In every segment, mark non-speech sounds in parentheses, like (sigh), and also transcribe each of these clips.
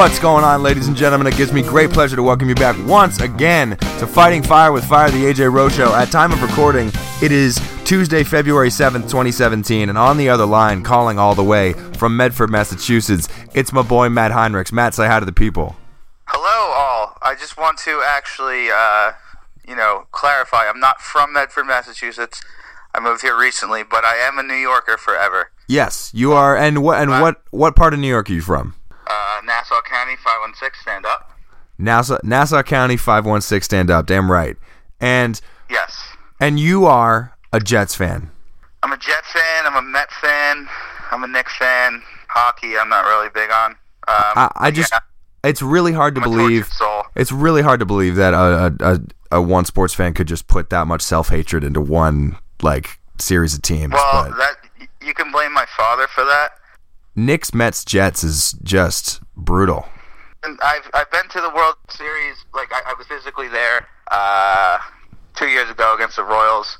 What's going on, ladies and gentlemen? It gives me great pleasure to welcome you back once again to Fighting Fire with Fire, the AJ Rowe Show. At time of recording, it is Tuesday, February 7th, 2017, and on the other line, calling all the way from Medford, Massachusetts, it's my boy Matt Heinrichs. Matt, say hi to the people. Hello, all. I just want to actually, uh, you know, clarify. I'm not from Medford, Massachusetts. I moved here recently, but I am a New Yorker forever. Yes, you are. And what? And what? What part of New York are you from? Uh, Nassau County, 516, stand up. Nassau, Nassau County, five one six. Stand up. Damn right. And Yes. and you are a Jets fan. I'm a Jets fan. I'm a Met fan. I'm a Knicks fan. Hockey, I'm not really big on. Um, I, I just. yeah, It's really hard to I'm believe. It's really hard to believe that a a, a, a one sports fan could just put that much self hatred into one like series of teams. Well, but that you can blame my father for that. Knicks, Mets, Jets is just brutal. And I've I've been to the World Series. Like I, I was physically there uh, two years ago against the Royals,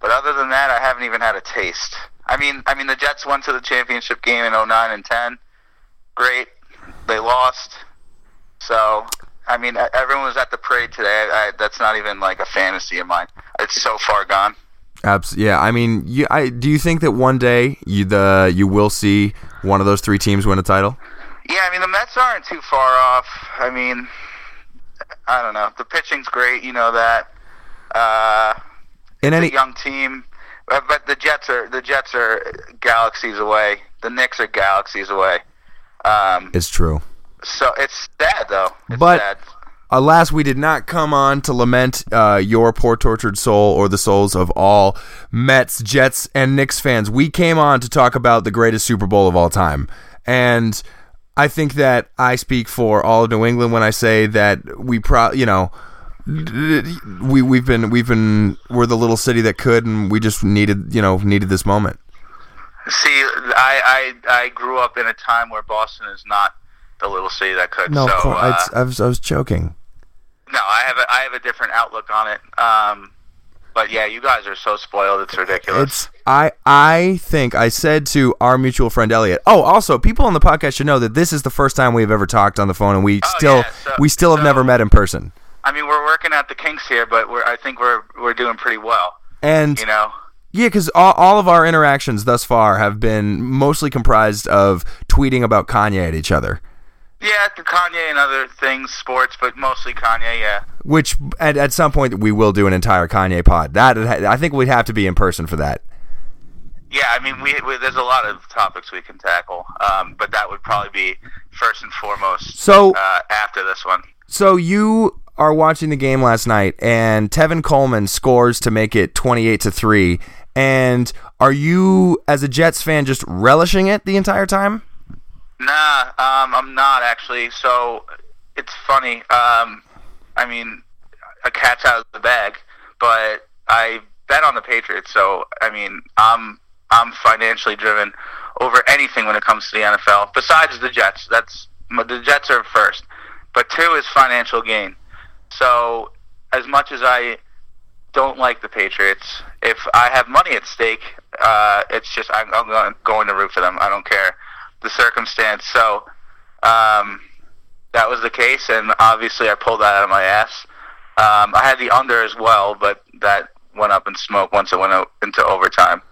but other than that, I haven't even had a taste. I mean, I mean, the Jets went to the championship game in 09 and 10. Great, they lost. So, I mean, everyone was at the parade today. I, that's not even like a fantasy of mine. It's so far gone. Abs- yeah, I mean, you, I do you think that one day you the you will see one of those three teams win a title? Yeah, I mean the Mets aren't too far off. I mean, I don't know. The pitching's great, you know that. Uh, In it's any a young team, uh, but the Jets are the Jets are galaxies away. The Knicks are galaxies away. Um, it's true. so it's sad though. It's But- sad. Alas, we did not come on to lament uh, your poor tortured soul or the souls of all Mets, Jets, and Knicks fans. We came on to talk about the greatest Super Bowl of all time. And I think that I speak for all of New England when I say that we pro you know we we've been we've been we're the little city that could and we just needed you know needed this moment. See, I, I I grew up in a time where Boston is not the little city that could. No, so, of course, uh, it's- I, was, I was joking. No, I have a I have a different outlook on it. Um, but yeah, you guys are so spoiled. It's ridiculous. It's I I think I said to our mutual friend Elliot. Oh, also people on the podcast should know that this is the first time we've ever talked on the phone, and we Oh, still yeah, so- we still have so- never met in person. I mean, we're working out the kinks here, but we're I think we're we're doing pretty well. And You know. yeah, because all, all of our interactions thus far have been mostly comprised of tweeting about Kanye at each other. Yeah, the Kanye and other things, sports, but mostly Kanye. Yeah. Which at, at some point we will do an entire Kanye pod. That I think we'd have to be in person for that. Yeah, I mean, we, we there's a lot of topics we can tackle, um, but that would probably be first and foremost. So- uh, after this one, So you are watching the game last night, and Tevin Coleman scores to make it twenty-eight to three. And are you, as a Jets fan, just relishing it the entire time? Nah, um, I'm not actually. So it's funny. Um, I mean, a cat's out of the bag, but I bet on the Patriots. So I mean, I'm I'm financially driven over anything when it comes to the NFL. Besides the Jets, that's the Jets are first, but two is financial gain. So as much as I don't like the Patriots, if I have money at stake, uh, it's just I'm, I'm going, to root for them. I don't care the circumstance. So um, that was the case, and obviously I pulled that out of my ass. Um, I had the under as well, but that went up in smoke once it went into overtime.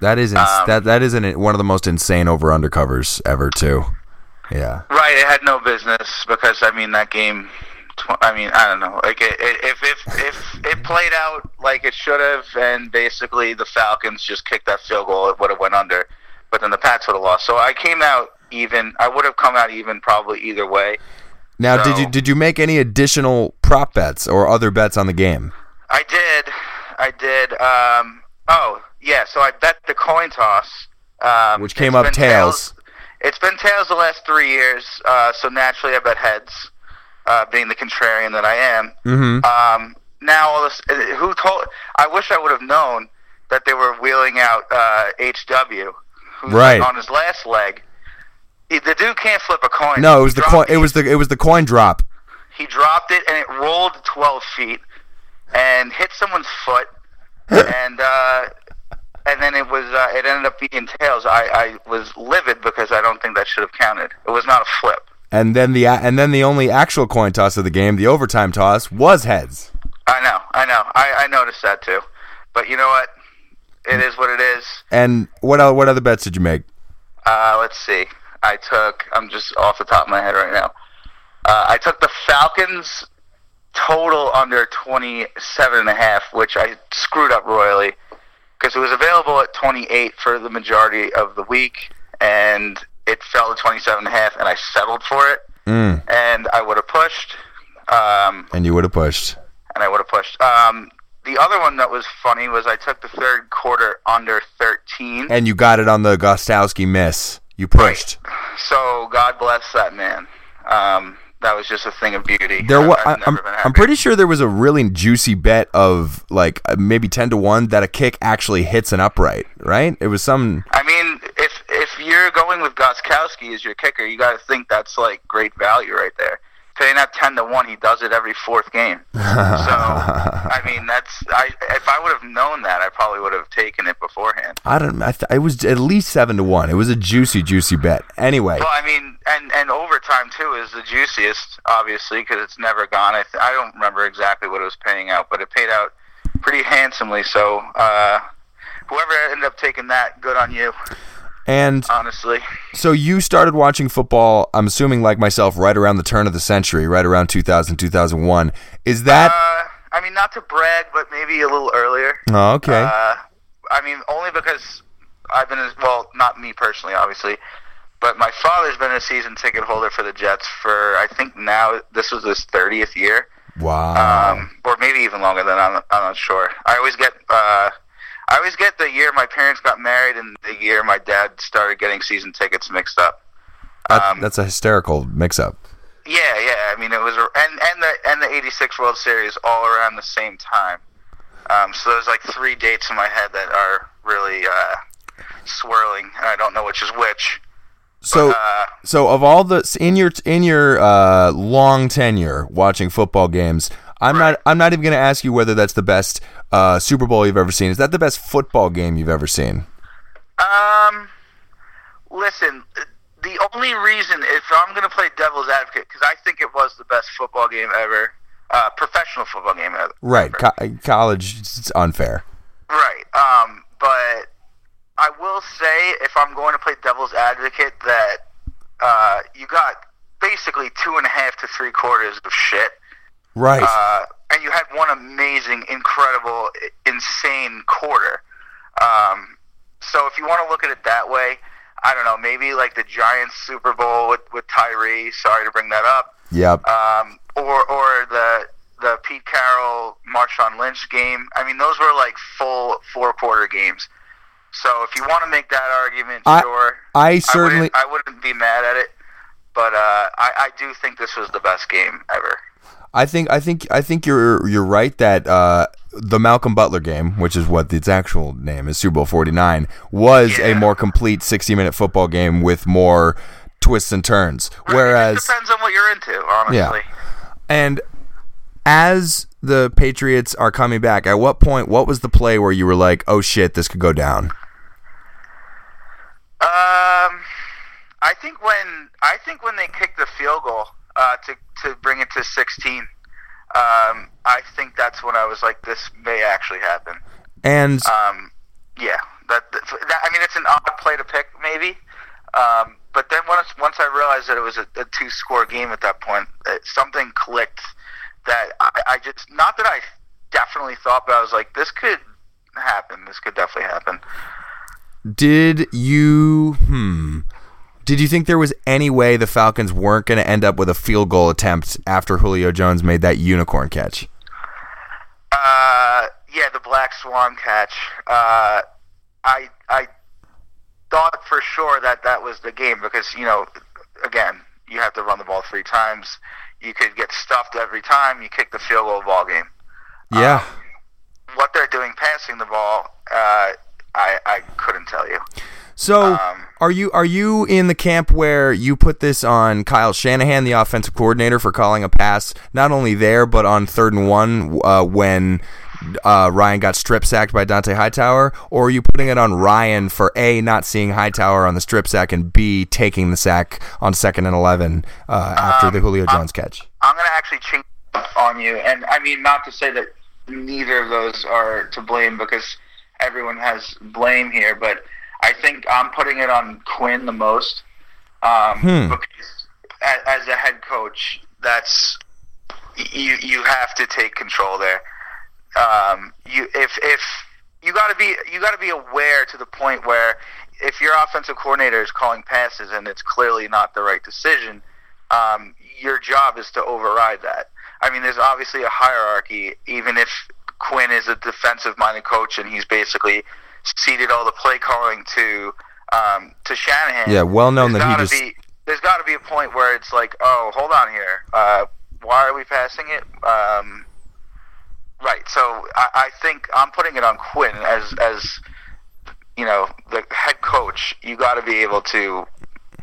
That is ins- Um, that that is an, one of the most insane over under covers ever too. Yeah. Right, it had no business because I mean that game. Tw- I mean, I don't know. Like it, it, if if if it played out like it should have, and basically the Falcons just kicked that field goal, it would have went under. But then the Pats would have lost. So I came out even. I would have come out even probably either way. Now, did you did you make any additional prop bets or other bets on the game? I did. I did. Um, oh, yeah. So I bet the coin toss, um, Which came up been tails. It's been tails the last three years. Uh, so naturally, I bet heads, uh, being the contrarian that I am. Mm-hmm. Um, now, all this. Who told? I wish I would have known that they were wheeling out uh, HW, who's Right. on his last leg. He, the dude can't flip a coin. No, it was He the coin. It was the it was the coin drop. he dropped it and it rolled 12 feet and hit someone's foot (laughs) and uh and then it was uh, it ended up being tails I, I was livid because i don't think that should have counted it was not a flip And then the and then the only actual coin toss of the game, the overtime toss, was heads. I know, I know, I, I noticed that too. But you know what? It is what it is. And what el- what other bets did you make? Uh, let's see. I took. I'm just off the top of my head right now. Uh, I took the Falcons total under 27 and a half, which I screwed up royally because it was available at 28 for the majority of the week, and it fell to 27 and a half, and I settled for it. Mm. And I would have pushed. Um, And you would have pushed. and I would have pushed. Um, the other one that was funny was I took the third quarter under 13. And you got it on the Gostkowski miss. You pushed. So God bless that man. Um, that was just a thing of beauty. There was. I've I'm, never been I'm pretty sure there was a really juicy bet of like uh, maybe ten to one that a kick actually hits an upright. Right? It was some. I mean, if if you're going with Gostkowski as your kicker, you got to think that's like great value right there. Paying at ten to one, he does it every fourth game. (laughs) so I mean, that's I. If I would have known that, I probably would have taken it beforehand. I don't. I th- it was at least seven to one. It was a juicy, juicy bet. Anyway, Well, I mean, and and overtime too is the juiciest, obviously, because it's never gone. I th- I don't remember exactly what it was paying out, but it paid out pretty handsomely. So uh, whoever ended up taking that, good on you. And Honestly, so you started watching football. I'm assuming like myself, right around the turn of the century, right around 2000, 2001. Is that? uh, I mean, not to brag, but maybe a little earlier. oh, okay. Uh, I mean, only because I've been as well, not me personally, obviously, but my father's been a season ticket holder for the Jets for I think now this was his thirtieth year. wow. um, or maybe even longer than I'm, I'm not sure. I always get uh, I always get the year my parents got married and the year my dad started getting season tickets mixed up. Um, that's a hysterical mix-up. Yeah, yeah. I mean, it was and and the and the '86 World Series all around the same time. Um, so there's like three dates in my head that are really uh, swirling, and I don't know which is which. So, uh, so of all the in your in your uh, long tenure watching football games, I'm not I'm not even going to ask you whether that's the best uh, Super Bowl you've ever seen. Is that the best football game you've ever seen? Um, listen, the only reason if I'm going to play devil's advocate because I think it was the best football game ever, uh, professional football game ever. Right, co- college. It's unfair. Right. Um, but I will say, if I'm going to play devil's advocate, that uh, you got basically two and a half to three quarters of shit. Right. Uh, and you had one amazing, incredible, insane quarter. Um, so if you want to look at it that way, I don't know, maybe like the Giants Super Bowl with, with Tyree. Sorry to bring that up. yep. Um, or or the the Pete Carroll Marshawn Lynch game. I mean, those were like full four quarter games. So if you want to make that argument, I- sure. I I certainly. wouldn't, I wouldn't be mad at it, but uh, I, I do think this was the best game ever. I think I think I think you're you're right that uh, the Malcolm Butler game, which is what its actual name is, Super Bowl 49, was a more complete 60 minute football game with more twists and turns. Right, Whereas it depends on what you're into, honestly. Yeah. And as the Patriots are coming back, at what point, what was the play where you were like, oh shit, this could go down? Um, I think when I think when they kicked the field goal uh, to to bring it to 16, um, I think that's when I was like, this may actually happen. And Um, yeah, that, that, that- I mean, it's an odd play to pick, maybe. Um, but then once once I realized that it was a, a two score game at that point, uh, something clicked that I, I just not that I definitely thought, but I was like, this could happen. This could definitely happen. did you, hmm, did you think there was any way the Falcons weren't going to end up with a field goal attempt after Julio Jones made that unicorn catch? Uh, yeah, the black swan catch. Uh, I I thought for sure that that was the game because you know, again, you have to run the ball three times. You could get stuffed every time. You kick the field goal ball game. Yeah. What they're doing passing the ball, uh, I I couldn't tell you. So, Um, are you are you in the camp where you put this on Kyle Shanahan, the offensive coordinator, for calling a pass not only there but on third and one uh, when uh, Ryan got strip sacked by Dont'a Hightower, or are you putting it on Ryan for a not seeing Hightower on the strip sack and b taking the sack on second and eleven uh, after Um, the Julio I'm- Jones catch? I'm gonna actually change on you, and I mean not to say that neither of those are to blame because everyone has blame here, but I think I'm putting it on Quinn the most um, Hmm. because as, as a head coach, that's you you have to take control there. Um, you if if you got to be you got to be aware to the point where if your offensive coordinator is calling passes and it's clearly not the right decision, um, your job is to override that. I mean, there's obviously a hierarchy, even if Quinn is a defensive minded coach and he's basically ceded all the play calling to um, to Shanahan. Yeah, well known that he just- be, there's got to be a point where it's like, oh, hold on here. Uh, why are we passing it? Um, right. So I, I think I'm putting it on Quinn as as you know the head coach. You got to be able to,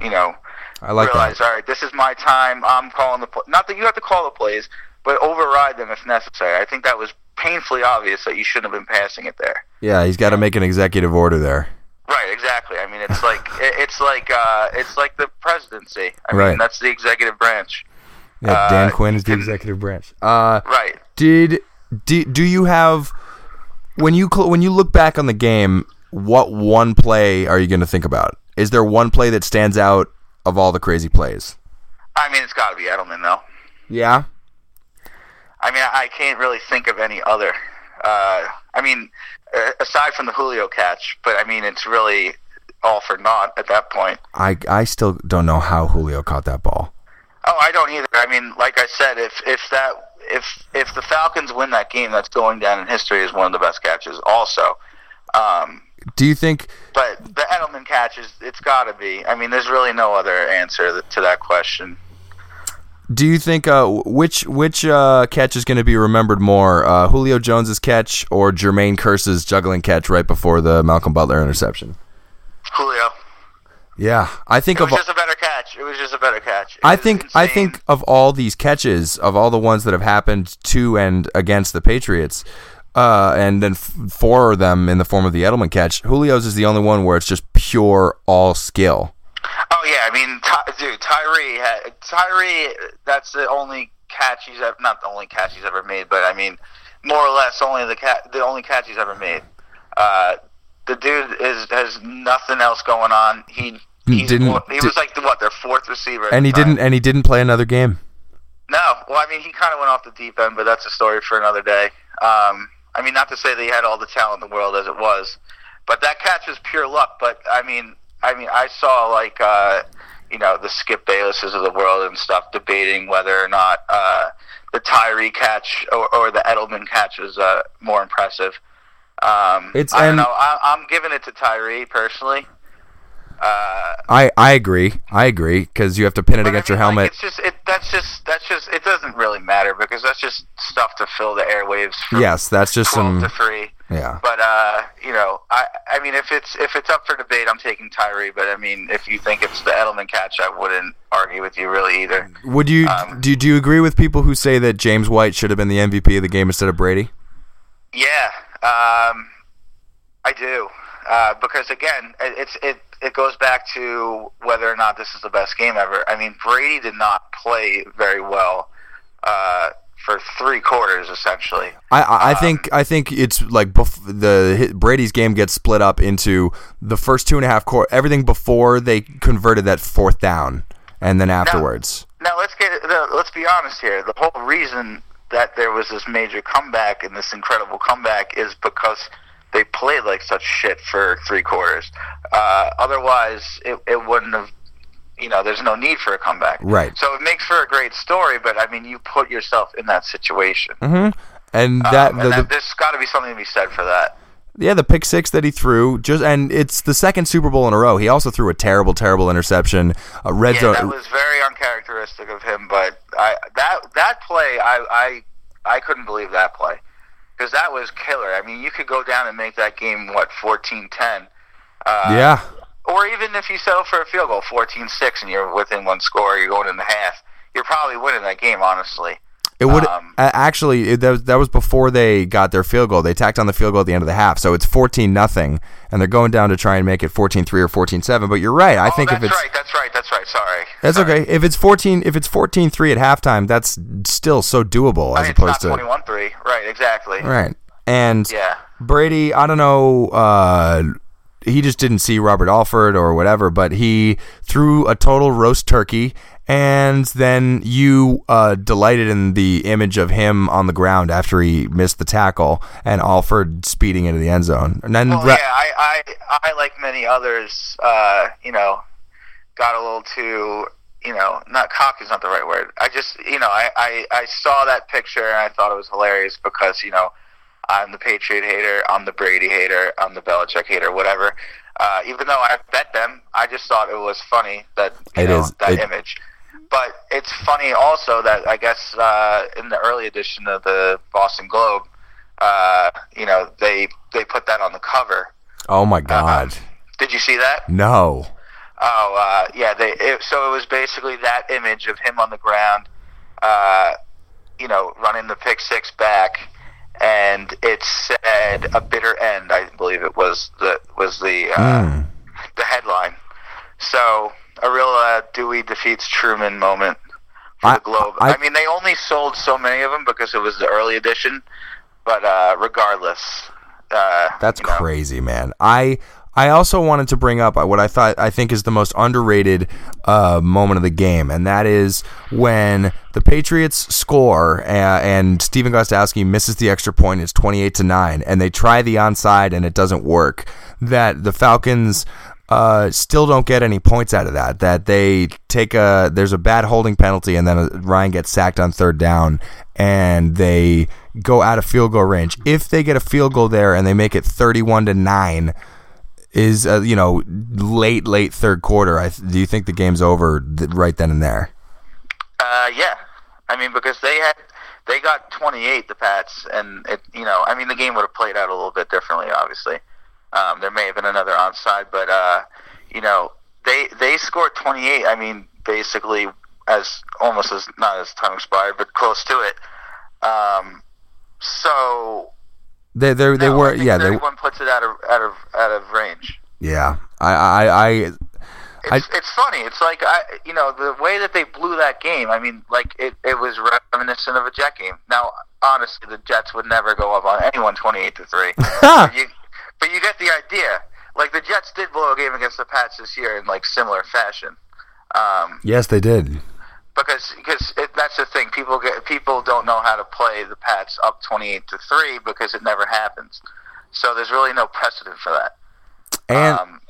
you know, I like realize, that. all right, this is my time. I'm calling the pl-. not that you have to call the plays, but override them if necessary. I think that was painfully obvious that you shouldn't have been passing it there. Yeah, he's got to make an executive order there. Right, exactly. I mean, it's like it's like uh, it's like the presidency. I Right. mean, that's the executive branch. Yeah, Uh, Dan Quinn is the executive branch. Uh, Right. did do, do you have when you cl- when you look back on the game? What one play are you going to think about? Is there one play that stands out of all the crazy plays? I mean, it's got to be Edelman, though. Yeah. I mean, I can't really think of any other. Uh, I mean, uh, aside from the Julio catch, but I mean, it's really all for naught at that point. I I still don't know how Julio caught that ball. Oh, I don't either. I mean, like I said, if if that if if the Falcons win that game, that's going down in history as one of the best catches. Also, um, Do you think but the Edelman catch is it's got to be. I mean, there's really no other answer to that question. Do you think uh, which which uh, catch is going to be remembered more? Uh, Julio Jones's catch or Jermaine Kearse's juggling catch right before the Malcolm Butler interception? Julio, Yeah, I think it of just a better catch. It was just a better catch. It I was think I think of all these catches, of all the ones that have happened to and against the Patriots, uh, and then f- four of them in the form of the Edelman catch, Julio's is the only one where it's just pure all skill. Oh yeah, I mean, Ty, dude, Tyree, had, Tyree. That's the only catch he's ever, not the only catch he's ever made, but I mean, more or less, only the cat, the only catch he's ever made. Uh, the dude is has nothing else going on. He he's, Didn't- he was like the, what their fourth receiver, And he time. didn't and he didn't play another game. No, well, I mean, he kind of went off the deep end, but that's a story for another day. Um, I mean, not to say that he had all the talent in the world as it was, but that catch was pure luck. But I mean, I mean, I saw like uh, you know the Skip Baylesses of the world and stuff debating whether or not uh, the Tyree catch or, or the Edelman catch was uh, more impressive. Um, It's- I don't know. I, I'm giving it to Tyree personally. Uh, I I agree. I agree because you have to pin it against I your mean, like, helmet. it's just it. That's just that's just it doesn't really matter because that's just stuff to fill the airwaves. Yes, that's just some. to three. Yeah. But uh, you know, I I mean, if it's if it's up for debate, I'm taking Tyree. But I mean, if you think it's the Edelman catch, I wouldn't argue with you really either. Would you um, do? Do you agree with people who say that James White should have been the MVP of the game instead of Brady? Yeah, um, I do. Uh, because again, it, it's it it goes back to whether or not this is the best game ever. I mean, Brady did not play very well uh, for three quarters, essentially. I, I, Um, think I think it's like bef- the hit- Brady's game gets split up into the first two and a half quarter, everything before they converted that fourth down, and then afterwards. Now let's get let's be honest here. The whole reason that there was this major comeback and this incredible comeback is because they played like such shit for three quarters. Uh, otherwise, it, it wouldn't have. You know, there's no need for a comeback. Right. So it makes for a great story, but I mean, you put yourself in that situation. Mm-hmm. And that, Um, the, and that the there's got to be something to be said for that. yeah, the pick six that he threw, just and it's the second Super Bowl in a row. He also threw a terrible, terrible interception. A red Yeah, zone. that was very uncharacteristic of him. But I that that play, I I I couldn't believe that play because that was killer. I mean, you could go down and make that game what 14-10. Uh, yeah, Or even if you settle for a field goal, 14-6, and you're within one score, you're going in the half. You're probably winning that game, honestly. It would Um, actually it, that, was, that was before they got their field goal. They tacked on the field goal at the end of the half, so it's fourteen nothing, and they're going down to try and make it 14-3 or 14-7. But you're right. I oh, think if it's right. That's right. That's right. Sorry. that's Sorry. okay. If it's fourteen, if it's 14-3 at halftime, that's still so doable as opposed to 21-3. Right. Exactly. right. And Yeah. Brady, I don't know. Uh, he just didn't see Robert Alford or whatever, but he threw a total roast turkey. And then you uh, delighted in the image of him on the ground after he missed the tackle and Alford speeding into the end zone. And then Ra- yeah, I, I, I, like many others, uh, you know, got a little too, you know, not cocky is not the right word. I just, you know, I, I, I saw that picture and I thought it was hilarious because, you know, I'm the Patriot hater, I'm the Brady hater, I'm the Belichick hater, whatever. Uh, even though I bet them, I just thought it was funny that you It know, is. that It- image. But it's funny also that I guess uh, in the early edition of the Boston Globe, uh, you know, they they put that on the cover. oh my God. Did you see that? No. Oh, uh, yeah. They it, so it was basically that image of him on the ground, uh, you know, running the pick six back, and it said a bitter end. I believe it was the was the uh, Mm. the headline. So a real uh, Dewey defeats Truman moment for I- the Globe. I- I, mean, they only sold so many of them because it was the early edition, but uh, regardless, uh, That's you know, crazy, man. I I also wanted to bring up what I thought I think is the most underrated uh, moment of the game, and that is when the Patriots score uh, and Stephen Gostkowski misses the extra point. It's twenty eight to nine, and they try the onside and it doesn't work. That the Falcons. Uh, still don't get any points out of that. That they take a there's a bad holding penalty, and then uh Ryan gets sacked on third down, and they go out of field goal range. If they get a field goal there and they make it 31 to 9 is uh, you know late late third quarter I th- do you think the game's over th- right then and there Uh, yeah, I mean because they had they got 28 the Pats, and it you know I mean the game would have played out a little bit differently. Obviously, um, there may have been another onside, but uh, you know they they scored 28. I mean basically as almost as not as time expired, but close to it. Um, so they they, they no, were yeah they 31 puts it out of out of out of range. yeah I I, I It's, it's funny. It's like I, you know, the way that they blew that game. I mean, like it, it was reminiscent of a Jet game. Now, honestly, the Jets would never go up on anyone twenty-eight to three. (laughs) but, you, but you get the idea. Like the Jets did blow a game against the Pats this year in like similar fashion. Um, yes they did because because it, that's the thing. People get people don't know how to play the Pats up twenty-eight to three because it never happens. So there's really no precedent for that. and um,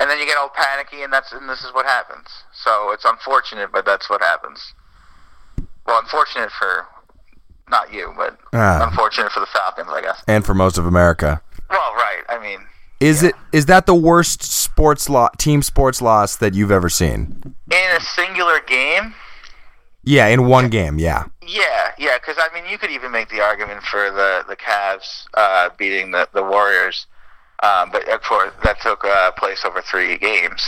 and then you get all panicky, and that's and this is what happens. So it's unfortunate, but that's what happens. Well, unfortunate for not you, but Ah. unfortunate for the Falcons, I guess. and for most of America Well, right. I mean, is it is that the worst sports lo- team sports loss that you've ever seen in a singular game, yeah in one game yeah yeah, yeah. Because I mean, you could even make the argument for the the Cavs uh, beating the the Warriors, um, but of course that took uh, place over three games.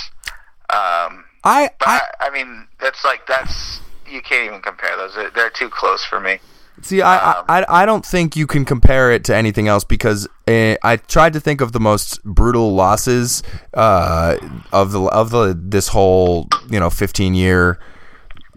Um, I but I I, I mean, that's like that's you can't even compare those. They're, they're too close for me. See, I, Um, I I don't think you can compare it to anything else because uh, I tried to think of the most brutal losses uh, of the of the this whole you know 15 year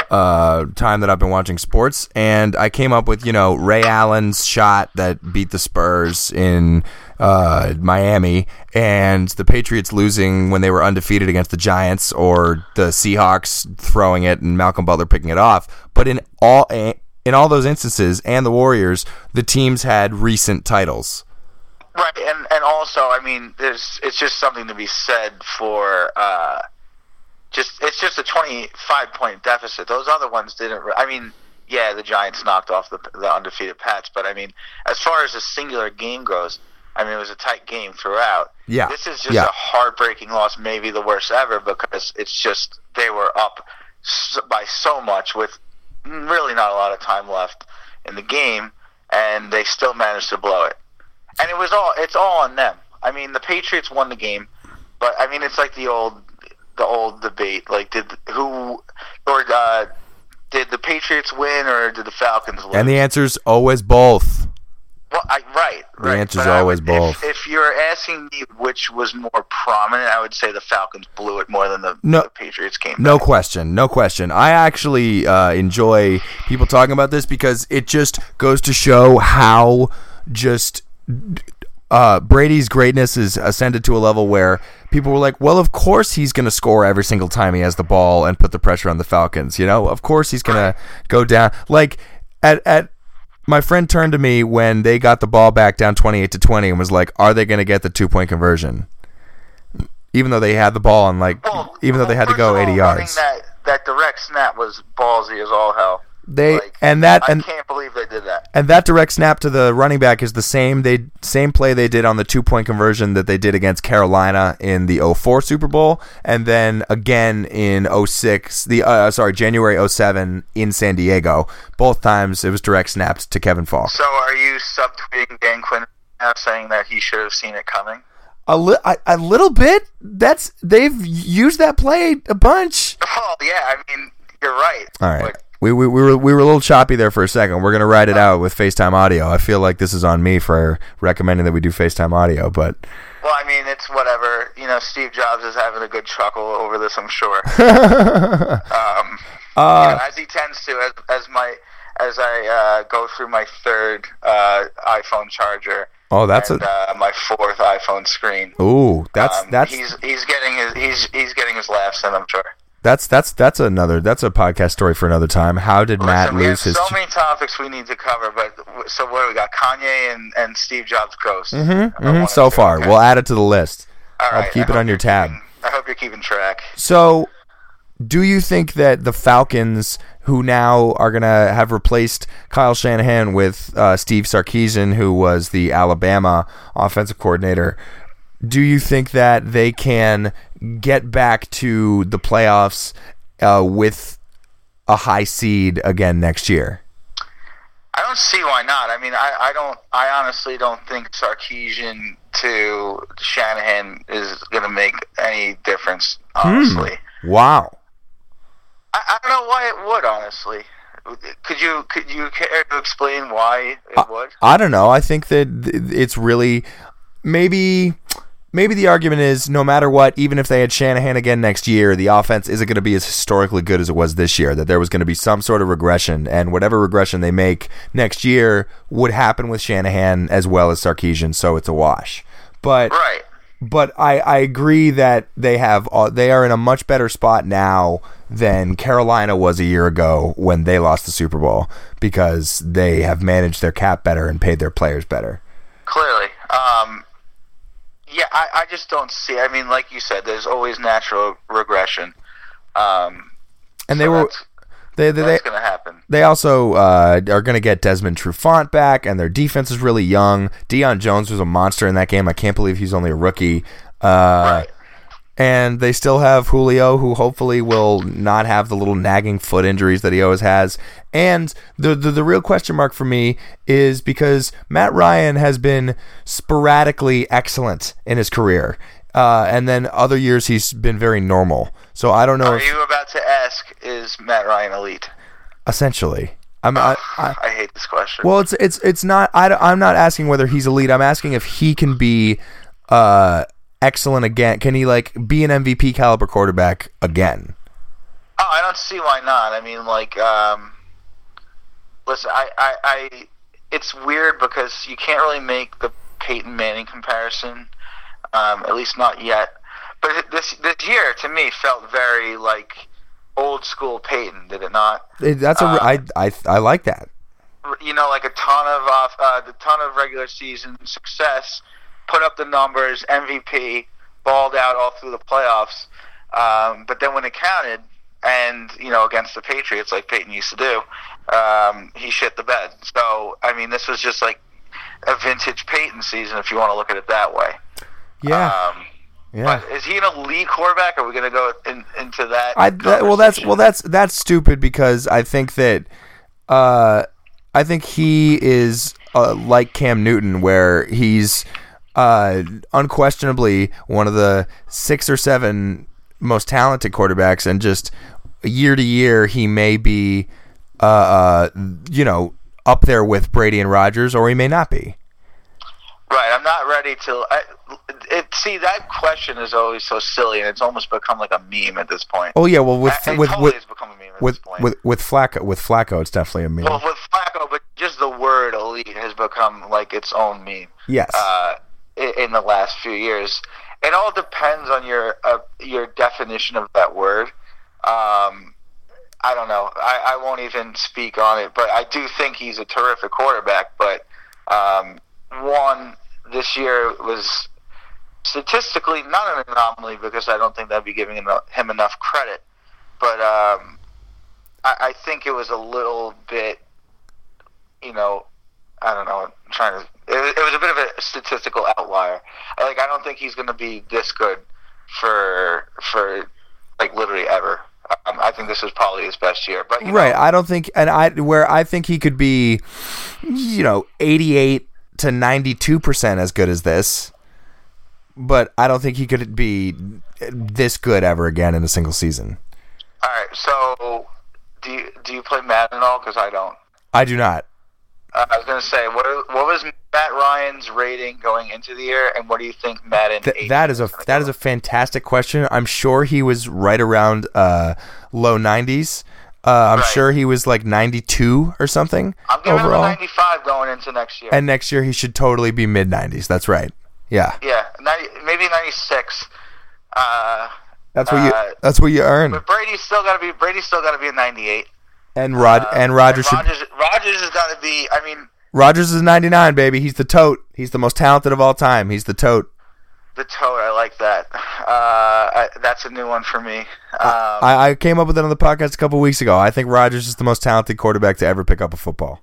uh, time that I've been watching sports, and I came up with you know Ray Allen's shot that beat the Spurs in uh, Miami, and the Patriots losing when they were undefeated against the Giants, or the Seahawks throwing it and Malcolm Butler picking it off. But in all in all those instances, and the Warriors, the teams had recent titles. Right, and and also, I mean, there's it's just something to be said for uh, just it's just a 25 point deficit. Those other ones didn't. re- I mean, yeah, the Giants knocked off the the undefeated Pats, but I mean, as far as a singular game goes, I mean, it was a tight game throughout. Yeah, This is just yeah. a heartbreaking loss, maybe the worst ever, because it's just they were up by so much with really not a lot of time left in the game, and they still managed to blow it. And it was all it's all on them. I mean, the Patriots won the game, but I mean, it's like the old the old debate, like did who or uh, did the Patriots win or did the Falcons lose? And the answer's always both. Well, I, right, The right. answer's But I always would- both. If, if you're asking me which was more prominent, I would say the Falcons blew it more than the, No- the Patriots came. No back. question, no question. I actually uh, enjoy people talking about this because it just goes to show how just uh, Brady's greatness is ascended to a level where people were like, "Well, of course he's going to score every single time he has the ball and put the pressure on the Falcons." You know, of course he's going to go down. Like at at my friend turned to me when they got the ball back down twenty eight to twenty and was like, "Are they going to get the two point conversion?" Even though they had the ball and like, Well, even though they had to go of all, eighty yards. That that direct snap was ballsy as all hell. They Like, and that I and can't believe they did that. and that direct snap to the running back is the same they same play they did on the two point conversion that they did against Carolina in the 04 Super Bowl and then again in 06 the uh, sorry January 07 in San Diego both times it was direct snaps to Kevin Faulk So are you subtweeting Dan Quinn now, saying that he should have seen it coming? a, li- a, a little bit that's they've used that play a bunch Oh yeah, I mean you're right. all right But we, we, we, were, we were a little choppy there for a second. We're going to ride it out with FaceTime audio. I feel like this is on me for recommending that we do FaceTime audio, but Well, I mean, it's whatever. You know, Steve Jobs is having a good chuckle over this, I'm sure. (laughs) um, Uh, you know, as he tends to, as, as my as I uh, go through my third uh, iPhone charger oh, that's and a uh, my fourth iPhone screen. ooh, that's um, that's he's he's getting his he's he's getting his laughs in. I'm sure. That's that's that's another that's a podcast story for another time. How did Matt Listen, have lose his? so many topics we need to cover, but so what do we got? Kanye and, and Steve Jobs ghost. Mhm, one mhm, so two, far, okay. we'll add it to the list. All I'll keep I it on your tab. keeping- I hope you're keeping track. So, do you think that the Falcons, who now are gonna have replaced Kyle Shanahan with uh, Steve Sarkisian, who was the Alabama offensive coordinator, do you think that they can get back to the playoffs uh, with a high seed again next year? I don't see why not. I mean, I, I don't. I honestly don't think Sarkisian to Shanahan is going to make any difference. Honestly, Wow. I, I don't know why it would. Honestly, could you could you care to explain why it would? I don't know. I think that it's really maybe maybe the argument is no matter what, even if they had Shanahan again next year, the offense isn't going to be as historically good as it was this year. That there was going to be some sort of regression, and whatever regression they make next year would happen with Shanahan as well as Sarkisian. So it's a wash. But Right. but I, I agree that they have uh, they are in a much better spot now than Carolina was a year ago when they lost the Super Bowl because they have managed their cap better and paid their players better. Clearly. Yeah, I, I just don't see. I mean, like you said, there's always natural regression. Um, And they so were that's, they they, they, that's going to happen. they also uh, are going to get Desmond Trufant back, and their defense is really young. Deion Jones was a monster in that game. I can't believe he's only a rookie. Uh, right. And they still have Julio, who hopefully will not have the little nagging foot injuries that he always has. And the, the the real question mark for me is because Matt Ryan has been sporadically excellent in his career, uh, and then other years he's been very normal. So I don't know. Are If, you about to ask, is Matt Ryan elite? essentially, I'm. I, I, (sighs) I hate this question. well, it's it's it's not. I, I'm not asking whether he's elite. I'm asking if he can be uh, excellent again. Can he like be an MVP caliber quarterback again? Oh, I don't see why not. I mean, like, um, listen, I, I, I, it's weird because you can't really make the Peyton Manning comparison, um, at least not yet. But this this year, to me, felt very like old school Peyton. Did it not? It- That's a. Uh, I I I like that. You know, like a ton of off, uh, the ton of regular season success, put up the numbers, MVP, balled out all through the playoffs. Um, but then when it counted, and you know against the Patriots like Peyton used to do, um, he shit the bed. So I mean, this was just like a vintage Peyton season, if you want to look at it that way. Yeah. Um, yeah. But is he an elite quarterback? Are we going to go in, into that? I that, well that's well that's that's stupid because I think that uh I think he is uh, like Cam Newton where he's uh unquestionably one of the six or seven most talented quarterbacks and just year to year he may be uh, uh, you know, up there with Brady and Rodgers, or he may not be. Right. I'm not ready to. I, it, see, that question is always so silly, and it's almost become like a meme at this point. Oh yeah, well with I- with totally with become a meme at with, this point. with with Flacco with Flacco, it's definitely a meme. well, with Flacco, but just the word elite has become like its own meme. yes. uh, in the last few years. It all depends on your uh, your definition of that word. Um, I don't know. I, I won't even speak on it, but I do think he's a terrific quarterback. But um, one this year was statistically not an anomaly because I don't think that'd be giving him enough credit. But um, I, I think it was a little bit, you know, I don't know. I'm trying to. It, it was a bit of a statistical outlier. Like I don't think he's going to be this good for for like literally ever. Um, I think this is probably his best year. But you know, Right. I don't think, and I where I think he could be, you know, eighty-eight to ninety-two percent as good as this, but I don't think he could be this good ever again in a single season. All right. So do you do you play Madden at all? Because I don't. I do not. Uh, I was going to say what what was Matt Ryan's rating going into the year, and what do you think Madden? Th- that is a that is a fantastic question. I'm sure he was right around uh, low nineties. Uh, I'm Right. sure he was like 92 or something I'm giving overall. him a 95 going into next year. and next year he should totally be mid 90s. That's right. Yeah, yeah, 90, maybe 96. Uh, that's what you Uh, that's what you earn. but Brady's still got to be Brady's still got to be a 98. And Rod Uh, and Rodgers should Rodgers, Rodgers has got to be. I mean, Rodgers is 99, baby. He's the tote. He's the most talented of all time. He's the tote. the toad. I like that. Uh, I, that's a new one for me. Um, I, I came up with it on the podcast a couple weeks ago. I think Rodgers is the most talented quarterback to ever pick up a football.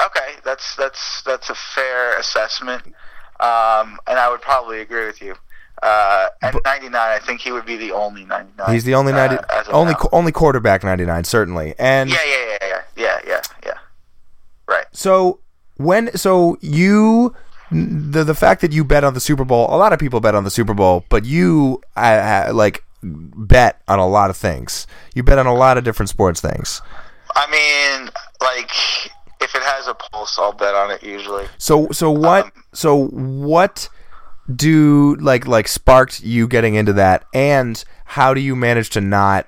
okay, that's that's that's a fair assessment, um, and I would probably agree with you. Uh, at 99, I think he would be the only 99. He's the only uh, 90 as only now. only quarterback 99 certainly. And Yeah, yeah, yeah, yeah, yeah, yeah, yeah. Right. So when so you the the fact that you bet on the Super Bowl, a lot of people bet on the Super Bowl, but you I, uh, like bet on a lot of things. You bet on a lot of different sports things. I mean, like, if it has a pulse, I'll bet on it usually. So so what Um, so what do like like sparked you getting into that and how do you manage to not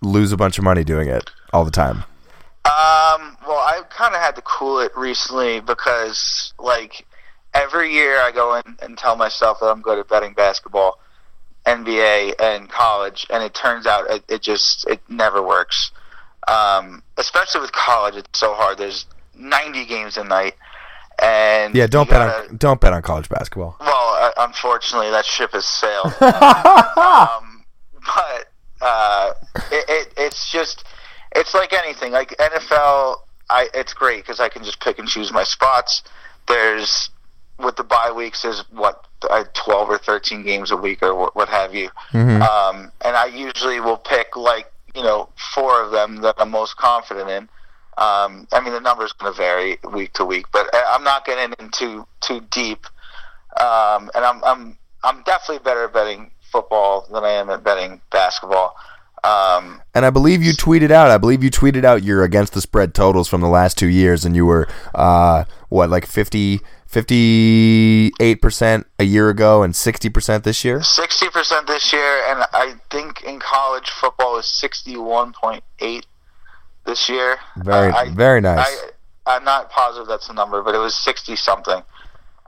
lose a bunch of money doing it all the time? Um, well, I kind of had to cool it recently because, like, every year I go in and tell myself that I'm good at betting basketball, NBA, and college, and it turns out it, it just it never works. Um, especially with college, it's so hard. There's 90 games a night, and Yeah, don't bet gotta- on don't bet on college basketball. Well, uh, unfortunately, that ship has sailed. (laughs) um, but uh, it, it, it's just it's like anything. Like NFL, I it's great because I can just pick and choose my spots. There's with the bye weeks, is what uh, twelve or thirteen games a week or what, what have you. Um, and I usually will pick like you know four of them that I'm most confident in. Um, I mean, the number's going to vary week to week, but I- I'm not getting into too deep. Um, and I'm I'm I'm definitely better at betting football than I am at betting basketball. Um, And I believe you tweeted out. I believe you tweeted out your against the spread totals from the last two years, and you were uh, what like 50, 58 percent a year ago and sixty percent this year. sixty percent this year, and I think in college football was sixty-one point eight this year. Very, I, very nice. I, I'm not positive that's the number, but it was sixty something.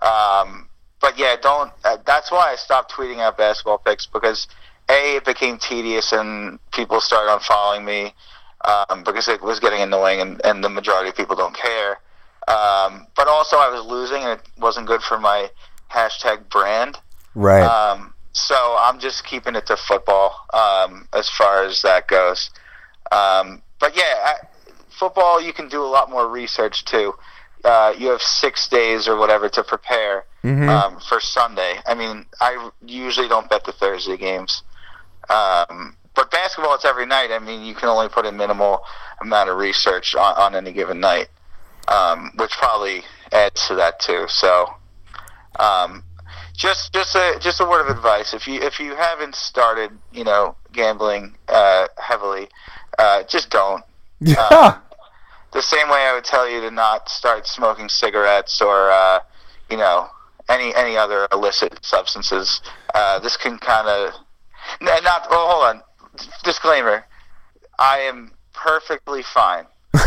Um, but yeah, don't. Uh, that's why I stopped tweeting out basketball picks because a it became tedious and people started unfollowing me um, because it was getting annoying and, and the majority of people don't care. Um, but also I was losing and it wasn't good for my hashtag brand. right. Um, so I'm just keeping it to football um, as far as that goes. Um, but yeah, I, football you can do a lot more research too. Uh, you have six days or whatever to prepare um, for Sunday. I mean, I usually don't bet the Thursday games. Um, but basketball, it's every night. I mean, you can only put a minimal amount of research on, on any given night, um, which probably adds to that too. So, um, just just a just a word of advice: if you if you haven't started, you know, gambling uh, heavily, uh, just don't. Yeah. (laughs) the same way I would tell you to not start smoking cigarettes or uh, you know any any other illicit substances. Uh, this can kind of not. Oh, hold on. Disclaimer: I am perfectly fine (laughs) because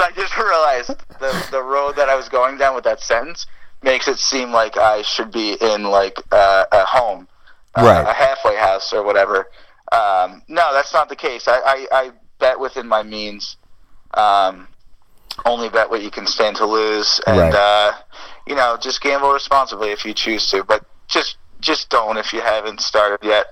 I just realized the the road that I was going down with that sentence makes it seem like I should be in like uh, a home, Right. a halfway house or whatever. Um, no, that's not the case. I, I, I bet within my means. Um, only bet what you can stand to lose, and Right. uh, you know, just gamble responsibly if you choose to. But just just don't if you haven't started yet,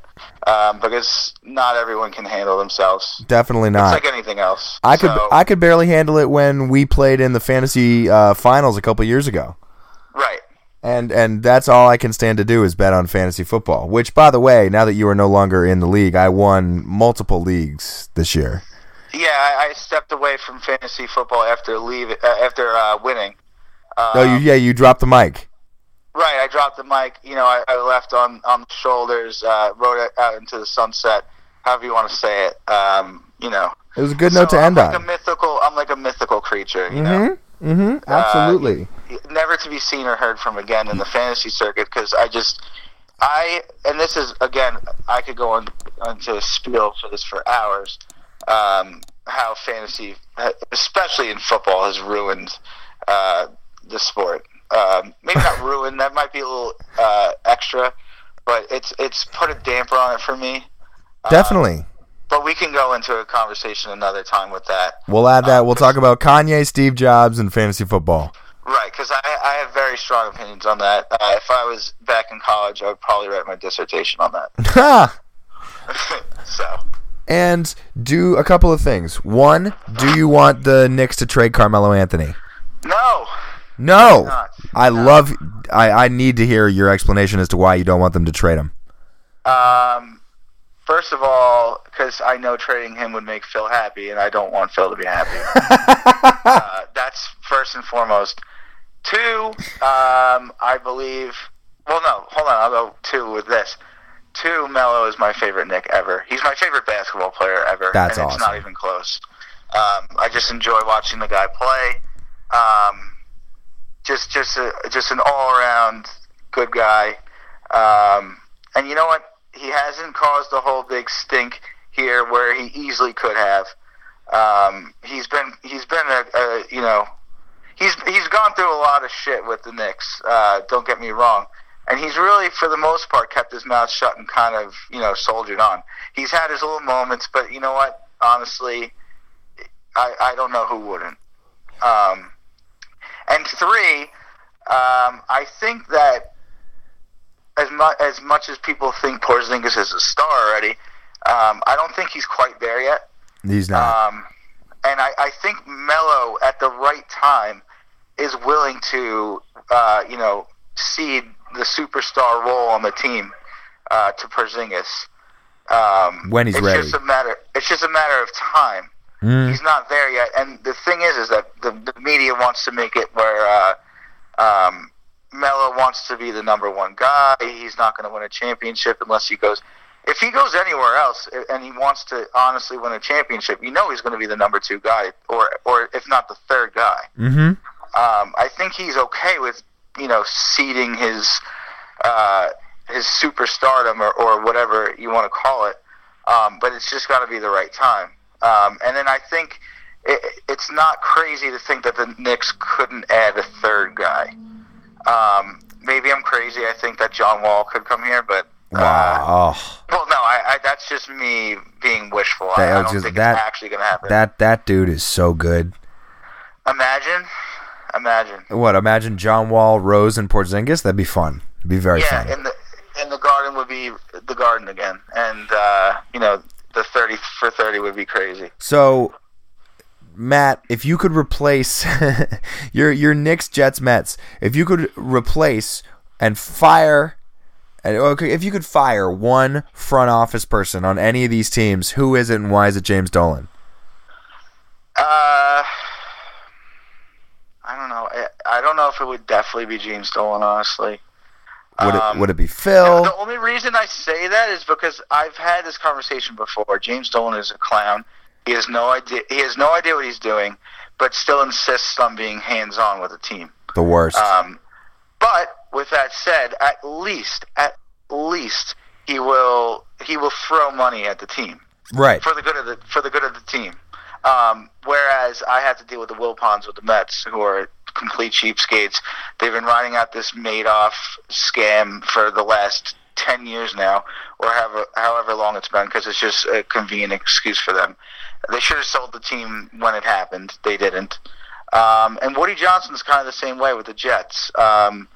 um, because not everyone can handle themselves. Definitely It's not. like anything else. I could I could barely handle it when we played in the fantasy uh, finals a couple years ago. right. And and that's all I can stand to do is bet on fantasy football. Which, by the way, now that you are no longer in the league, I won multiple leagues this year. Yeah, I, I stepped away from fantasy football after leave uh, after uh, winning. Uh, oh, you, yeah, you dropped the mic. Right, I dropped the mic. You know, I, I left on on the shoulders, uh, rode it out into the sunset. However you want to say it. Um, you know, It was a good note to end I'm like on. a mythical. I'm like a mythical creature. You Mm-hmm. Mm-hmm. Absolutely. Never to be seen or heard from again in the fantasy circuit because I just. I and this is again. I could go on into a spiel for this for hours. Um, how fantasy, especially in football, has ruined uh, the sport. Um, maybe not (laughs) ruined. That might be a little uh, extra, but it's it's put a damper on it for me. Uh, Definitely. But we can go into a conversation another time with that. We'll add that. We'll uh, talk about Kanye, Steve Jobs, and fantasy football. Right, because I, I have very strong opinions on that. Uh, if I was back in college, I would probably write my dissertation on that. (laughs) Ha! (laughs) so, and do a couple of things. One, do you want the Knicks to trade Carmelo Anthony? no. No. I love. I, I need to hear your explanation as to why you don't want them to trade him. Um, first of all, because I know trading him would make Phil happy, and I don't want Phil to be happy. (laughs) uh, that's first and foremost. Two, um, I believe. Well, no, hold on. I'll go two with this. Two, Melo is my favorite Knick ever. He's my favorite basketball player ever. That's and It's not even close. Um, I just enjoy watching the guy play. Um, just, just, a, just an all-around good guy. Um, and you know what? He hasn't caused a whole big stink here where he easily could have. Um, he's been, he's been a, a, you know, he's he's gone through a lot of shit with the Knicks. Uh, don't get me wrong, and he's really, for the most part, kept his mouth shut and kind of, you know, soldiered on. He's had his little moments, but you know what? Honestly, I I don't know who wouldn't. Um, and three, um, I think that as much as much as people think Porzingis is a star already, um, I don't think he's quite there yet. He's not. Um, and I, I think Melo at the right time is willing to, uh, you know, cede the superstar role on the team uh, to Porzingis. Um, When he's it's ready. Just a matter, it's just a matter of time. Mm. He's not there yet. And the thing is, is that the, the media wants to make it where uh, um, Melo wants to be the number one guy. He's not going to win a championship unless he goes. If he goes anywhere else and he wants to honestly win a championship, you know he's going to be the number two guy, or or if not the third guy. Mm-hmm. Um, I think he's okay with you know ceding his uh, his superstardom or, or whatever you want to call it, um, but it's just got to be the right time. Um, and then I think it, it's not crazy to think that the Knicks couldn't add a third guy. Um, maybe I'm crazy. I think that John Wall could come here, but uh, Wow. Oh, well, no, I, I, that's just me being wishful. I, That I was don't just- think that- it's actually going to happen. that that dude is so good. imagine, imagine. What? Imagine John Wall, Rose, and Porzingis. That'd be fun. It'd be very yeah, fun. and the and the garden would be the garden again, and uh, you know the thirty for thirty would be crazy. So, Matt, if you could replace (laughs) your your Knicks, Jets, Mets, if you could replace and fire, okay, if you could fire one front office person on any of these teams, who is it and why is it James Dolan? Uh, I don't know. I, I don't know if it would definitely be James Dolan, honestly. Would Um, it would it be Phil? The only reason I say that is because I've had this conversation before. James Dolan is a clown. He has no idea. He has no idea what he's doing, but still insists on being hands on with the team. The worst. Um, but with that said, at least, at least he will he will throw money at the team right. for the good of the for the good of the team. Um, whereas I have to deal with the Wilpons with the Mets, who are complete cheapskates. They've been riding out this Madoff scam for the last ten years now, or however however long it's been, because it's just a convenient excuse for them. They should have sold the team when it happened. They didn't. Um, and Woody Johnson's kind of the same way with the Jets. Um,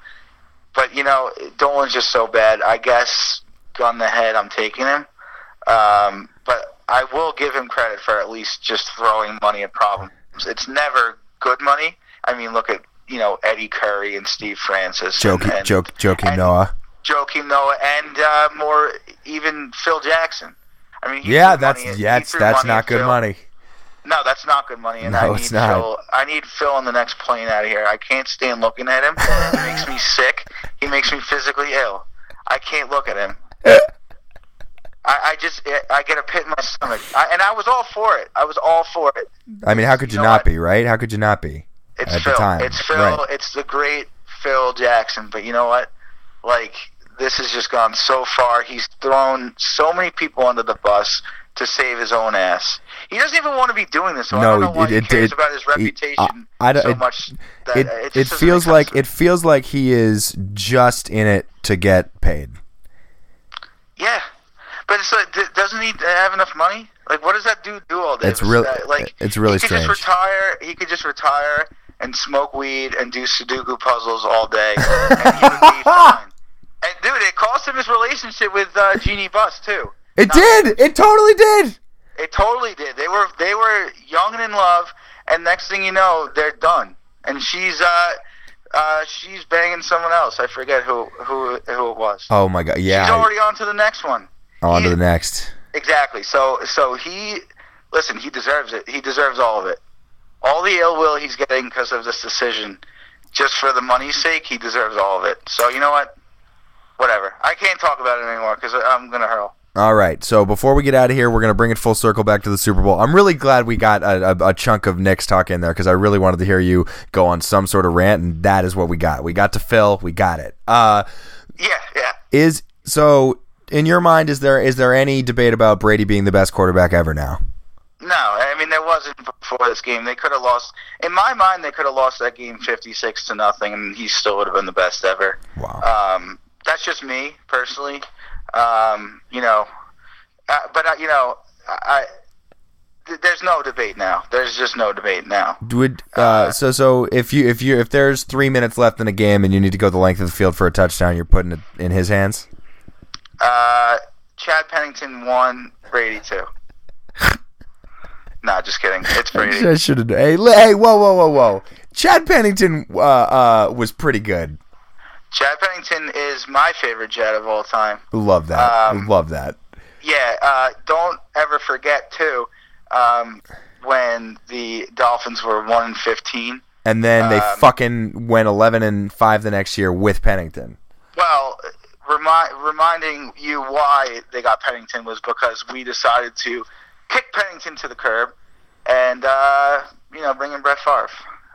but you know, Dolan's just so bad. I guess gun the head, I'm taking him. Um, but I will give him credit for at least just throwing money at problems. It's never good money. I mean, look at you know Eddie Curry and Steve Francis, Joking, and, joke, joking and Noah. Joakim Noah, and uh, more even Phil Jackson. I mean, Yeah, that's money at- yeah, he that's, that's not good Phil. money. No, that's not good money, and No, I need. Phil. I need Phil on the next plane out of here. I can't stand looking at him. he makes me sick. He makes me physically ill. I can't look at him. I, I just I get a pit in my stomach, I, and I was all for it. I was all for it. I mean, how could you, You know not what? be, right? How could you not be? It's At the Phil. time, It's Phil. right. It's the great Phil Jackson. But you know what? Like this has just gone so far. He's thrown so many people under the bus to save his own ass. He doesn't even want to be doing this. So I No, don't know why it- he it- cares it- about his reputation I- I so it- much. That It it, it, feels like sense to me. it feels like he is just in it to get paid. Yeah, but it's like, doesn't he have enough money? Like, what does that dude do all day? It's real- Uh, like it's really he could strange. Just retire. He could just retire and smoke weed and do Sudoku puzzles all day, and he would be (laughs) fine. And dude, it cost him his relationship with uh, Jeanie Buss too. It did. It totally did. It totally did. They were they were young and in love, and next thing you know, they're done. And she's uh uh she's banging someone else. I forget who who who it was. Oh my god. Yeah. She's already on to the next one. on to the next. Exactly. So so he listen. He deserves it. He deserves all of it. All the ill will he's getting because of this decision, just for the money's sake, he deserves all of it. So you know what? Whatever. I can't talk about it anymore because I'm gonna hurl. All right. So before we get out of here, we're gonna bring it full circle back to the Super Bowl. I'm really glad we got a, a, a chunk of Knicks talk in there because I really wanted to hear you go on some sort of rant, and that is what we got. We got to Phil. We got it. Uh, Yeah, yeah. is so in your mind is there is there any debate about Brady being the best quarterback ever now? No, I mean there wasn't before this game. They could have lost. In my mind, they could have lost that game fifty-six to nothing, and he still would have been the best ever. Wow. Um, that's just me personally. Um, you know, uh, but uh, you know, I, th- there's no debate now. There's just no debate now. Would uh, so so if you if you if there's three minutes left in a game and you need to go the length of the field for a touchdown, you're putting it in his hands. Uh, Chad Pennington one, Brady two. (laughs) nah, just kidding. It's Brady. I should have. Hey, hey, whoa, whoa, whoa, whoa! Chad Pennington uh, uh, was pretty good. Chad Pennington is my favorite Jet of all time. Love that. Um, Love that. Yeah, uh, don't ever forget too um, when the Dolphins were one and fifteen. And then they um, fucking went eleven and five the next year with Pennington. Well, remind, reminding you why they got Pennington was because we decided to kick Pennington to the curb and uh, you know bring in Brett Favre.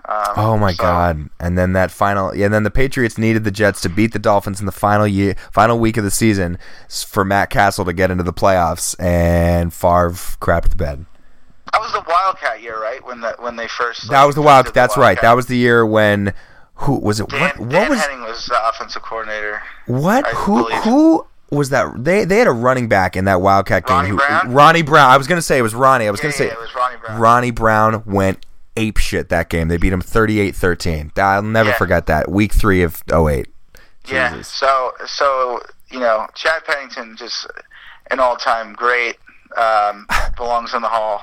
Um, Oh my so- god! And then that final, yeah. And then the Patriots needed the Jets to beat the Dolphins in the final year, final week of the season, for Matt Cassel to get into the playoffs, and Favre crapped the bed. That was the Wildcat year, right? When the when they first That was the wild. did That's right. That was the year when who was it? Dan, What? What Dan was Henning was the offensive coordinator. what? I Who? believe. Who was that? They they had a running back in that Wildcat game. Ronnie who- Brown? Ronnie Brown. I was gonna say it was Ronnie. I was Yeah, gonna yeah, say it was Ronnie Brown. Ronnie Brown went ape shit that game. They beat him 38-13. I'll never Yeah. forget that. Week three of 08. Yeah. Jesus. So so you know Chad Pennington just an all time great. Um, (laughs) belongs in the hall.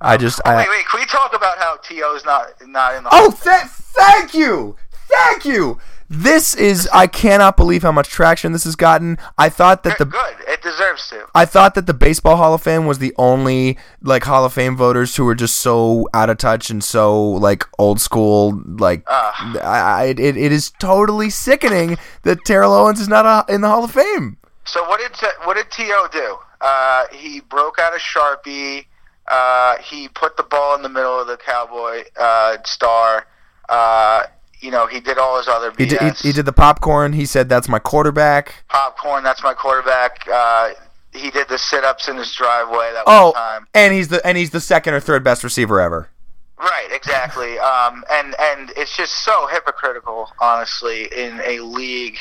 I just Oh, I, wait, wait. Can we talk about how T.O. is not not in the Oh, hall? th- thank you, thank you. This is I cannot believe how much traction this has gotten. I thought that the good. It deserves to. I thought that the baseball Hall of Fame was the only like Hall of Fame voters who were just so out of touch and so like old school. Like Ugh. I, I it, it is totally sickening that Terrell Owens is not a, in the Hall of Fame. So what did what did T.O. do? Uh, he broke out a sharpie. Uh, he put the ball in the middle of the Cowboy uh, star. Uh, you know, he did all his other BS. He did, he, he did the popcorn. He said, "That's my quarterback." popcorn. That's my quarterback. Uh, he did the sit-ups in his driveway that Oh, one time. and he's the and he's the second or third best receiver ever. Right, exactly. (laughs) Um, and and it's just so hypocritical, honestly, in a league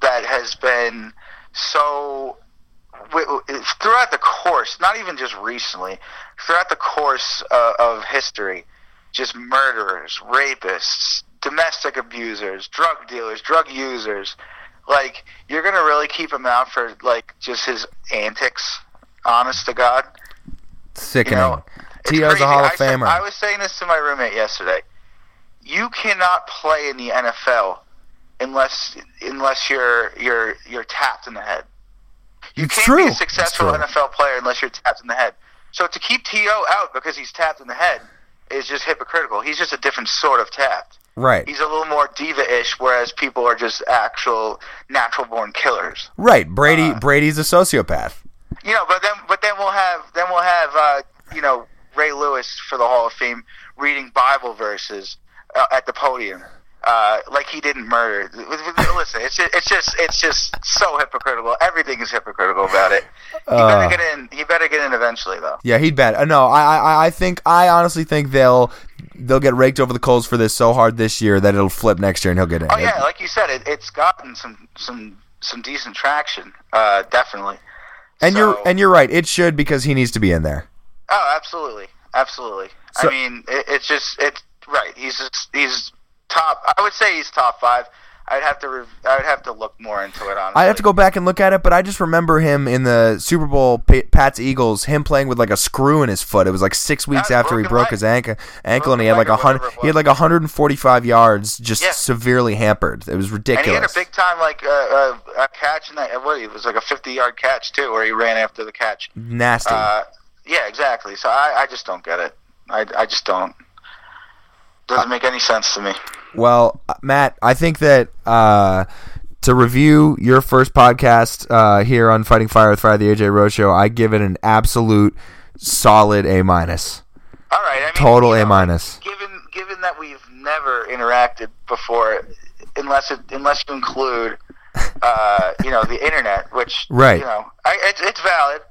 that has been so throughout the course, not even just recently, throughout the course uh, of history, just murderers, rapists, domestic abusers, drug dealers, drug users. Like you're gonna really keep him out for like just his antics. Honest to God, Sickening. you know, it's T.O.'s a. Hall of I said- Famer. I was saying this to my roommate yesterday. You cannot play in the NFL unless unless you're you're you're tapped in the head. You It's can't true. be a successful. NFL player unless you're tapped in the head. So to keep T.O. out because he's tapped in the head is just hypocritical. He's just a different sort of tapped. Right. He's a little more diva-ish, whereas people are just actual natural-born killers. Right. Brady Uh, Brady's a sociopath. You know, but then but then we'll have then we'll have uh, you know Ray Lewis for the Hall of Fame reading Bible verses uh, at the podium. Uh, like he didn't murder. Listen, it's just, it's just it's just so hypocritical. Everything is hypocritical about it. He Uh. better get in. He better get in eventually, though. Yeah, he'd bet. No, I, I, I think, I honestly think they'll, they'll get raked over the coals for this so hard this year that it'll flip next year and he'll get in. Oh yeah, like you said, it, it's gotten some some some decent traction. Uh, definitely. and So- you're, and you're right. It should because he needs to be in there. Oh, absolutely, absolutely. So- I mean, it, it's just it's right. He's just, he's top. I would say he's top five. I'd have to rev- I'd have to look more into it. Honestly, I'd have to go back and look at it, but I just remember him in the Super Bowl, Pa- Pats Eagles, him playing with like a screw in his foot. It was like six weeks after he broke leg. his ankle, ankle, and he had like a hundred. He had like 145 yards, just Yeah. severely hampered. It was ridiculous. And he had a big time like uh, uh, a catch in that. What it was like a fifty yard catch too, where he ran after the catch. Nasty. Uh, yeah, exactly. So I, I just don't get it. I, I just don't. Doesn't make any sense to me. Well, Matt, I think that uh, to review your first podcast uh, here on Fighting Fire with Fire the AJ Rose Show, I give it an absolute solid A minus. All right, I mean, Total you A minus. Given given that we've never interacted before, unless it, unless you include, uh, you know, the internet, which Right. you know, I, it's it's valid.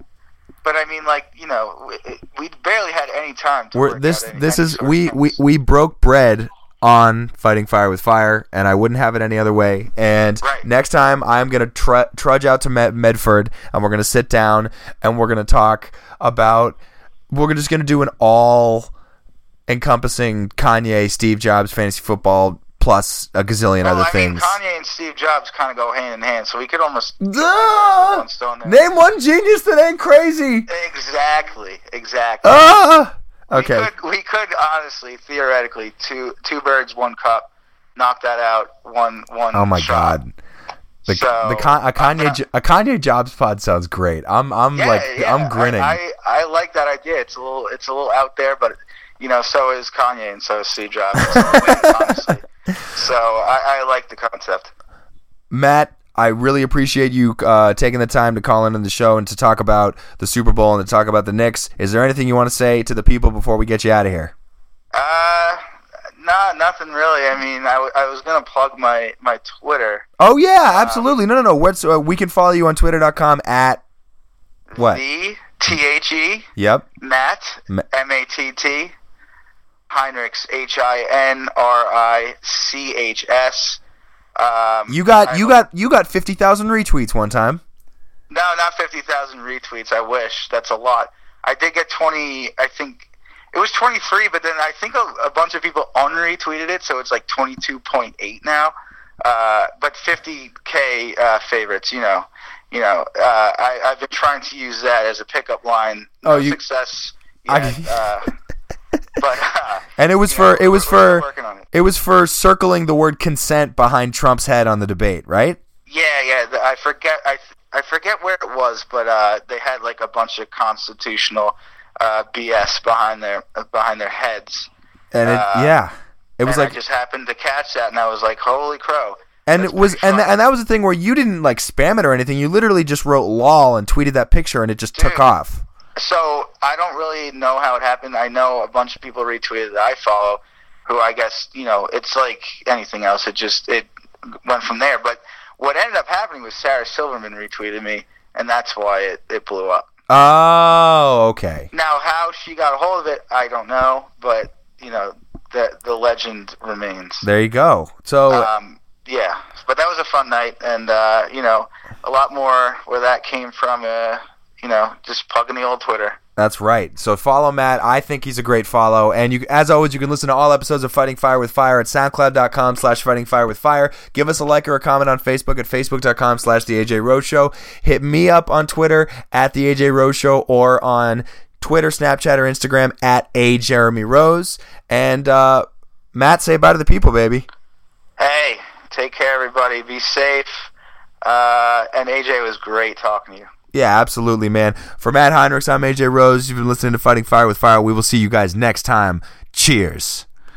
But I mean, like you know, we, we barely had any time to We're, work this any this of is we, we we broke bread on Fighting Fire with Fire, and I wouldn't have it any other way. And Right. next time, I'm gonna tr- trudge out to Med- Medford, and we're gonna sit down, and we're gonna talk about. We're just gonna do an all encompassing Kanye, Steve Jobs, fantasy football, plus a gazillion Well, other I things. mean, Kanye and Steve Jobs kind of go hand in hand, so we could almost Ah! one stone there. Name one genius that ain't crazy. Exactly, exactly. Ah, okay. We could, we could honestly, theoretically, two two birds, one cup, knock that out. One one. Oh my shot. god. The, So, the Con- a Kanye a Kanye Jobs pod sounds great. I'm I'm Yeah, like yeah, I'm grinning. I, I, I like that idea. It's a little it's a little out there, but you know, so is Kanye and so is Steve Jobs. some (laughs) honestly. So I, I like the concept. Matt, I really appreciate you uh, taking the time to call in on the show and to talk about the Super Bowl and to talk about the Knicks. Is there anything you want to say to the people before we get you out of here? Uh, nah, nothing really. I mean, I, w- I was gonna plug my my Twitter. Oh yeah, absolutely. No, no, no. What's uh, we can follow you on Twitter.com at what? The T H E Yep. Matt M A T T Hinrichs H I N R I C H S. Um, You got you got you got fifty thousand retweets one time. no, not fifty thousand retweets. I wish that's a lot. I did get twenty. I think it was twenty three, but then I think a, a bunch of people unretweeted it, so it's like twenty two point eight now. Uh, but fifty k uh, favorites, you know. You know, uh, I, I've been trying to use that as a pickup line. No Oh, you- success I- yet. (laughs) uh, but uh, (laughs) And it was for know, it was for it. it was for circling the word consent behind Trump's head on the debate, right? Yeah, yeah. I forget. I I forget where it was, but uh, they had like a bunch of constitutional uh, BS behind their uh, behind their heads. And it Uh, yeah, it was and like I just happened to catch that, and I was like, "Holy crow!" and That's it was and th- and that was the thing where you didn't like spam it or anything. You literally just wrote "lol" and tweeted that picture, and it just took off. So I don't really know how it happened. I know a bunch of people retweeted that I follow, who I guess you know it's like anything else. It just it went from there. But what ended up happening was Sarah Silverman retweeted me, and that's why it, it blew up. Oh, okay. Now, how she got a hold of it, I don't know, but you know, the the legend remains. There you go. So, Um, yeah, but that was a fun night, and uh, you know, a lot more where that came from. Uh, you know, just plugging the old Twitter. That's right. So follow Matt. I think he's a great follow. And you, as always, you can listen to all episodes of Fighting Fire with Fire at soundcloud.com slash fighting fire with fire. Give us a like or a comment on Facebook at facebook.com slash the AJ Rose Show. Hit me up on Twitter at the AJ Rose Show or on Twitter, Snapchat, or Instagram at a Jeremy Rose. And uh, Matt, say bye to the people, baby. Hey, take care, everybody. Be safe. Uh, and AJ it was great talking to you. Yeah, absolutely, man. For Matt Hinrichs, I'm AJ Rose. You've been listening to Fighting Fire with Fire. We will see you guys next time. Cheers.